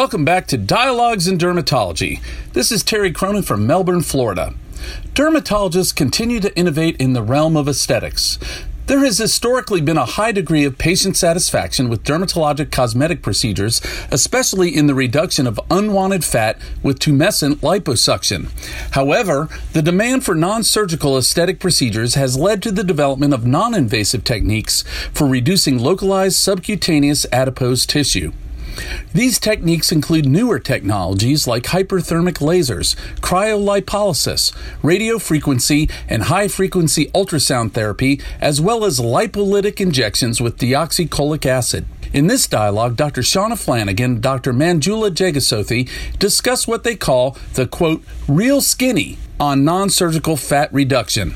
Welcome back to Dialogues in Dermatology. This is Terry Cronin from Melbourne, Florida. Dermatologists continue to innovate in the realm of aesthetics. There has historically been a high degree of patient satisfaction with dermatologic cosmetic procedures, especially in the reduction of unwanted fat with tumescent liposuction. However, the demand for non surgical aesthetic procedures has led to the development of non invasive techniques for reducing localized subcutaneous adipose tissue. These techniques include newer technologies like hyperthermic lasers, cryolipolysis, radiofrequency, and high frequency ultrasound therapy, as well as lipolytic injections with deoxycholic acid. In this dialogue, Dr. Shawna Flanagan and Dr. Manjula Jegasothy discuss what they call the quote, real skinny on non surgical fat reduction.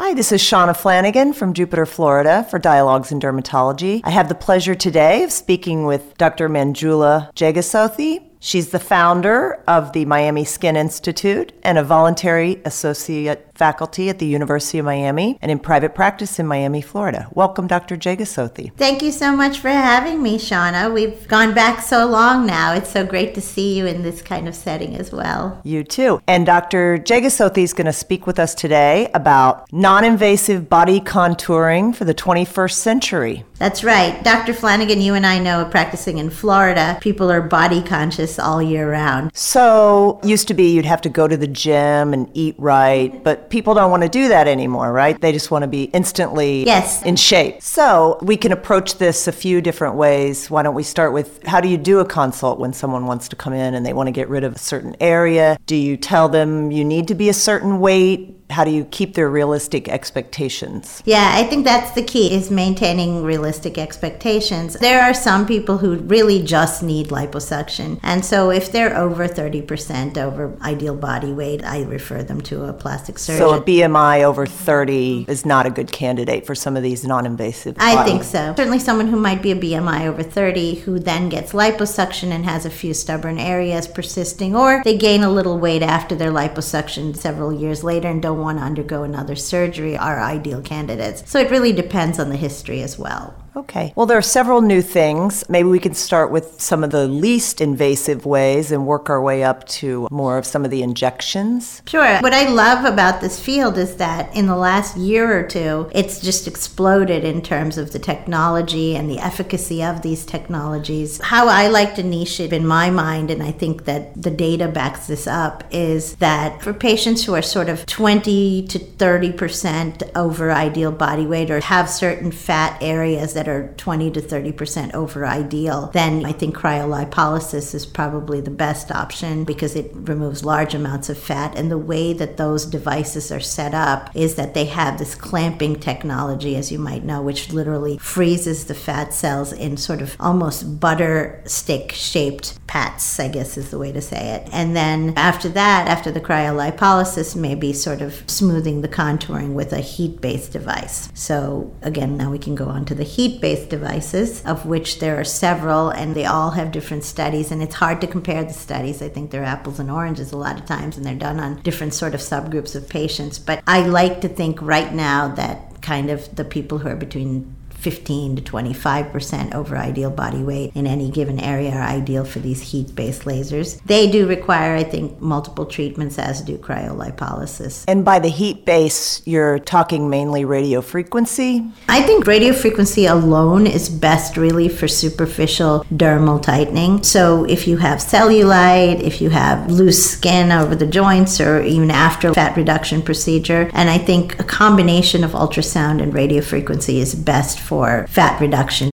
Hi, this is Shawna Flanagan from Jupiter, Florida for Dialogues in Dermatology. I have the pleasure today of speaking with Dr. Manjula Jegasothy. She's the founder of the Miami Skin Institute and a voluntary associate faculty at the University of Miami and in private practice in Miami, Florida. Welcome, Dr. Jegasothy. Thank you so much for having me, Shawna. We've gone back so long now. It's so great to see you in this kind of setting as well. You too. And Dr. Jegasothy is going to speak with us today about non invasive body contouring for the 21st century. That's right. Dr. Flanagan, you and I know practicing in Florida, people are body conscious all year round. So, used to be you'd have to go to the gym and eat right, but people don't want to do that anymore, right? They just want to be instantly yes. in shape. So, we can approach this a few different ways. Why don't we start with how do you do a consult when someone wants to come in and they want to get rid of a certain area? Do you tell them you need to be a certain weight? How do you keep their realistic expectations? Yeah, I think that's the key is maintaining realistic expectations. There are some people who really just need liposuction. And so if they're over 30% over ideal body weight, I refer them to a plastic surgeon. So a BMI over 30 is not a good candidate for some of these non-invasive I body. think so. Certainly someone who might be a BMI over 30 who then gets liposuction and has a few stubborn areas persisting or they gain a little weight after their liposuction several years later and don't want to undergo another surgery are ideal candidates. So it really depends on the history as well. Okay. Well, there are several new things. Maybe we can start with some of the least invasive ways and work our way up to more of some of the injections. Sure. What I love about this field is that in the last year or two, it's just exploded in terms of the technology and the efficacy of these technologies. How I like to niche it in my mind, and I think that the data backs this up, is that for patients who are sort of 20 to 30% over ideal body weight or have certain fat areas that are 20 to 30% over ideal, then I think cryolipolysis is probably the best option because it removes large amounts of fat. And the way that those devices are set up is that they have this clamping technology, as you might know, which literally freezes the fat cells in sort of almost butter stick shaped pats, I guess is the way to say it. And then after that, after the cryolipolysis, maybe sort of smoothing the contouring with a heat based device. So again, now we can go on to the heat based devices, of which there are several, and they all have different studies. And it's hard to compare the studies. I think they're apples and oranges a lot of times, and they're done on different sort of subgroups of patients. But I like to think right now that kind of the people who are between 15 to 25% over ideal body weight in any given area are ideal for these heat based lasers. They do require, I think, multiple treatments, as do cryolipolysis. And by the heat base, you're talking mainly radio frequency? I think radio frequency alone is best really for superficial dermal tightening. So if you have cellulite, if you have loose skin over the joints, or even after fat reduction procedure, and I think a combination of ultrasound and radio frequency is best for fat reduction.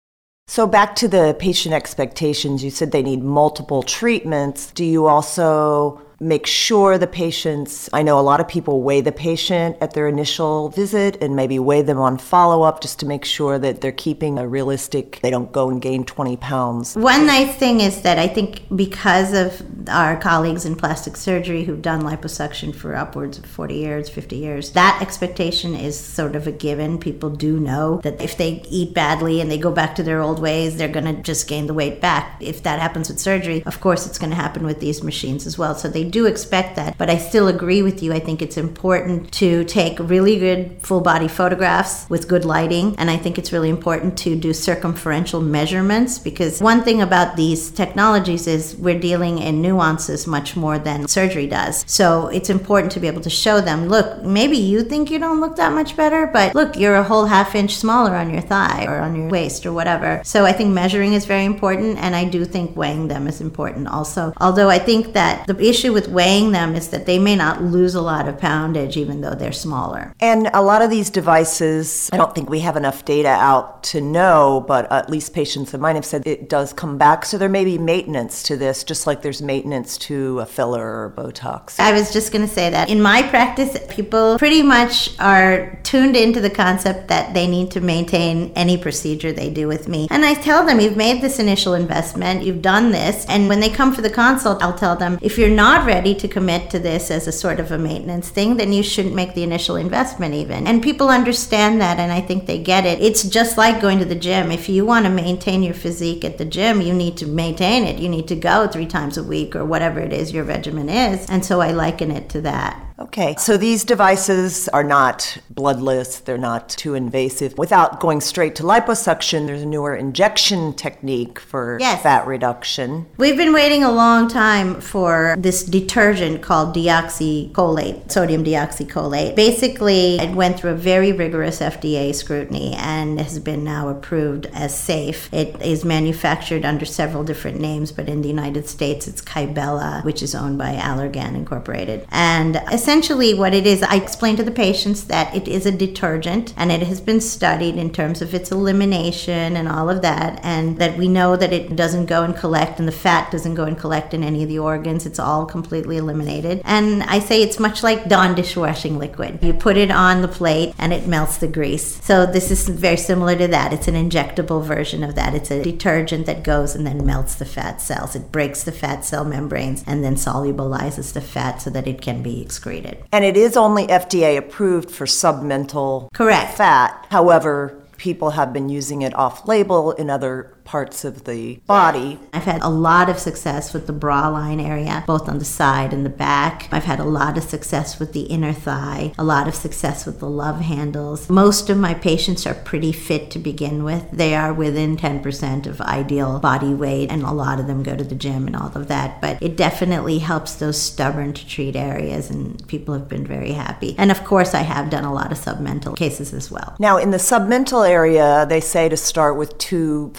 So, back to the patient expectations, you said they need multiple treatments. Do you also make sure the patients, I know a lot of people weigh the patient at their initial visit and maybe weigh them on follow up just to make sure that they're keeping a realistic, they don't go and gain 20 pounds. One nice thing is that I think because of our colleagues in plastic surgery who've done liposuction for upwards of 40 years, 50 years, that expectation is sort of a given. People do know that if they eat badly and they go back to their old ways, they're going to just gain the weight back. If that happens with surgery, of course, it's going to happen with these machines as well. So they do expect that. But I still agree with you. I think it's important to take really good full body photographs with good lighting. And I think it's really important to do circumferential measurements because one thing about these technologies is we're dealing in nuances much more than surgery does. So it's important to be able to show them look, maybe you think you don't look that much better, but look, you're a whole half inch smaller on your thigh or on your waist or whatever. So I think measuring is very important. And I do think weighing them is important also. Although I think that the issue with weighing them is that they may not lose a lot of poundage even though they're smaller. And a lot of these devices, I don't think we have enough data out to know, but at least patients of mine have said it does come back. So there may be maintenance to this, just like there's maintenance to a filler or Botox. I was just going to say that in my practice, people pretty much are tuned into the concept that they need to maintain any procedure they do with me. And I tell them, you've made this initial investment, you've done this. And when they come for the consult, I'll tell them, if you're not ready to commit to this as a sort of a maintenance thing, then you shouldn't make the initial investment even. And people understand that, and I think they get it. It's just like going to the gym. If you want to maintain your physique at the gym, you need to maintain it. You need to go three times a week or whatever it is your regimen is. And so I liken it to that. Okay, so these devices are not bloodless, they're not too invasive. Without going straight to liposuction, there's a newer injection technique for Yes. fat reduction. We've been waiting a long time for this detergent called deoxycholate, sodium deoxycholate. Basically, it went through a very rigorous FDA scrutiny and has been now approved as safe. It is manufactured under several different names, but in the United States, it's Kybella, which is owned by Allergan Incorporated. And essentially, what it is, I explained to the patients that it is a detergent and it has been studied in terms of its elimination and all of that, and that we know that it doesn't go and collect and the fat doesn't go and collect in any of the organs. It's all completely eliminated. And I say it's much like Dawn dishwashing liquid. You put it on the plate and it melts the grease. So this is very similar to that. It's an injectable version of that. It's a detergent that goes and then melts the fat cells. It breaks the fat cell membranes and then solubilizes the fat so that it can be excreted. And it is only FDA approved for submental Correct. fat. However, people have been using it off label in other parts of the body. I've had a lot of success with the bra line area, both on the side and the back. I've had a lot of success with the inner thigh, a lot of success with the love handles. Most of my patients are pretty fit to begin with. They are within 10% of ideal body weight, and a lot of them go to the gym and all of that. But it definitely helps those stubborn to treat areas, and people have been very happy. And of course, I have done a lot of submental cases as well. Now, in the submental area, they say to start with two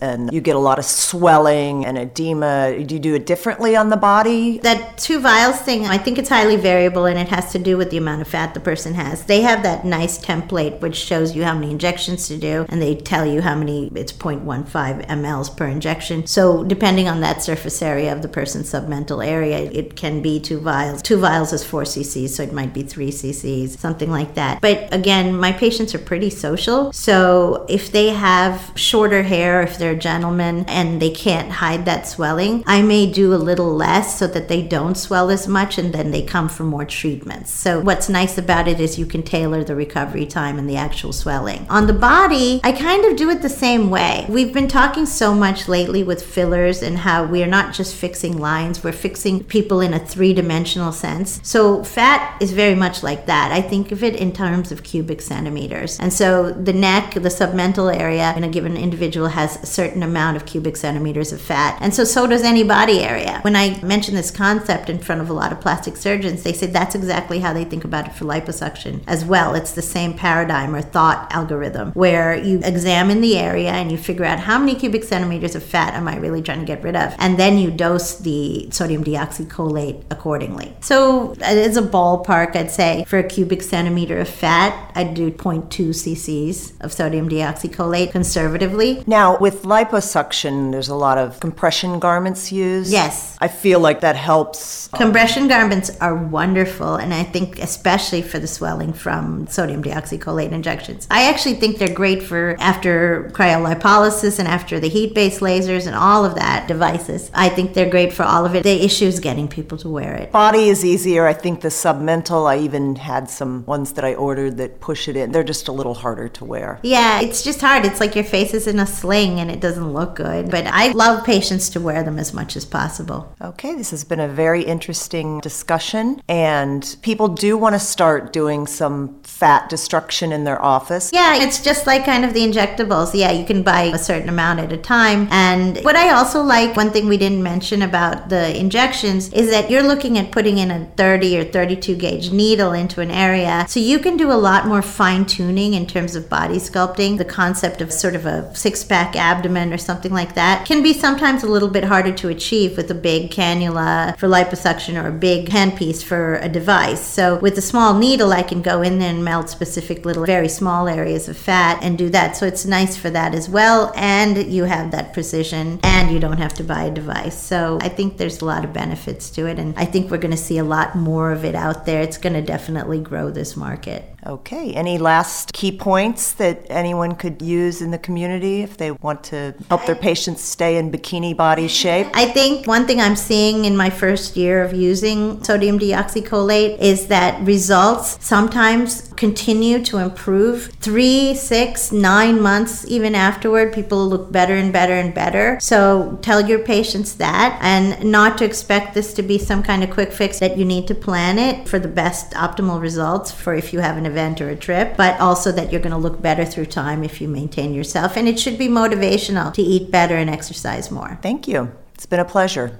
and you get a lot of swelling and edema. Do you do it differently on the body? That two vials thing, I think it's highly variable and it has to do with the amount of fat the person has. They have that nice template which shows you how many injections to do and they tell you how many, it's 0.15 mLs per injection. So, depending on that surface area of the person's submental area, it can be two vials. Two vials is 4 cc's, so it might be 3 cc's, something like that. But again, my patients are pretty social. So, if they have shorter hair, if they're a gentleman and they can't hide that swelling, I may do a little less so that they don't swell as much and then they come for more treatments. So, what's nice about it is you can tailor the recovery time and the actual swelling. On the body, I kind of do it the same way. We've been talking so much lately with fillers and how we are not just fixing lines, we're fixing people in a three dimensional sense. So, fat is very much like that. I think of it in terms of cubic centimeters. And so, the neck, the submental area in a given individual has a certain amount of cubic centimeters of fat. And so, so does any body area. When I mention this concept in front of a lot of plastic surgeons, they say that's exactly how they think about it for liposuction as well. It's the same paradigm or thought algorithm where you examine the area and you figure out how many cubic centimeters of fat am I really trying to get rid of. And then you dose the sodium deoxycholate accordingly. So, as a ballpark, I'd say for a cubic centimeter of fat, I'd do 0.2 cc's of sodium deoxycholate conservatively. Now, Now, with liposuction, there's a lot of compression garments used. Yes. I feel like that helps. Um, compression garments are wonderful, and I think especially for the swelling from sodium deoxycholate injections. I actually think they're great for after cryolipolysis and after the heat based lasers and all of that devices. I think they're great for all of it. The issue is getting people to wear it. Body is easier. I think the submental, I even had some ones that I ordered that push it in. They're just a little harder to wear. Yeah, it's just hard. It's like your face is in a sling and it doesn't look good. But I love patients to wear them as much as possible. Okay, this has been a very interesting discussion, and people do want to start doing some fat destruction in their office. Yeah, it's just like kind of the injectables. Yeah, you can buy a certain amount at a time. And what I also like, one thing we didn't mention about the injections, is that you're looking at putting in a 30 or 32 gauge needle into an area. So you can do a lot more fine tuning in terms of body sculpting. The concept of sort of a six pack abdomen or something like that can be sometimes a little bit harder to achieve with a big cannula for liposuction or a big handpiece for a device. So with a small needle, I can go in there and melt specific little, very small areas of fat and do that. So it's nice for that as well. And you have that precision and you don't have to buy a device. So I think there's a lot of benefits to it. And I think we're going to see a lot more of it out there. It's going to definitely grow this market. Okay, any last key points that anyone could use in the community if they want to help their patients stay in bikini body shape? I think one thing I'm seeing in my first year of using sodium deoxycholate is that results sometimes continue to improve. Three, six, nine months, even afterward, people look better and better and better. So tell your patients that and not to expect this to be some kind of quick fix that you need to plan it for the best optimal results for if you have an event or a trip, but also that you're going to look better through time if you maintain yourself. And it should be motivational to eat better and exercise more. Thank you. It's been a pleasure.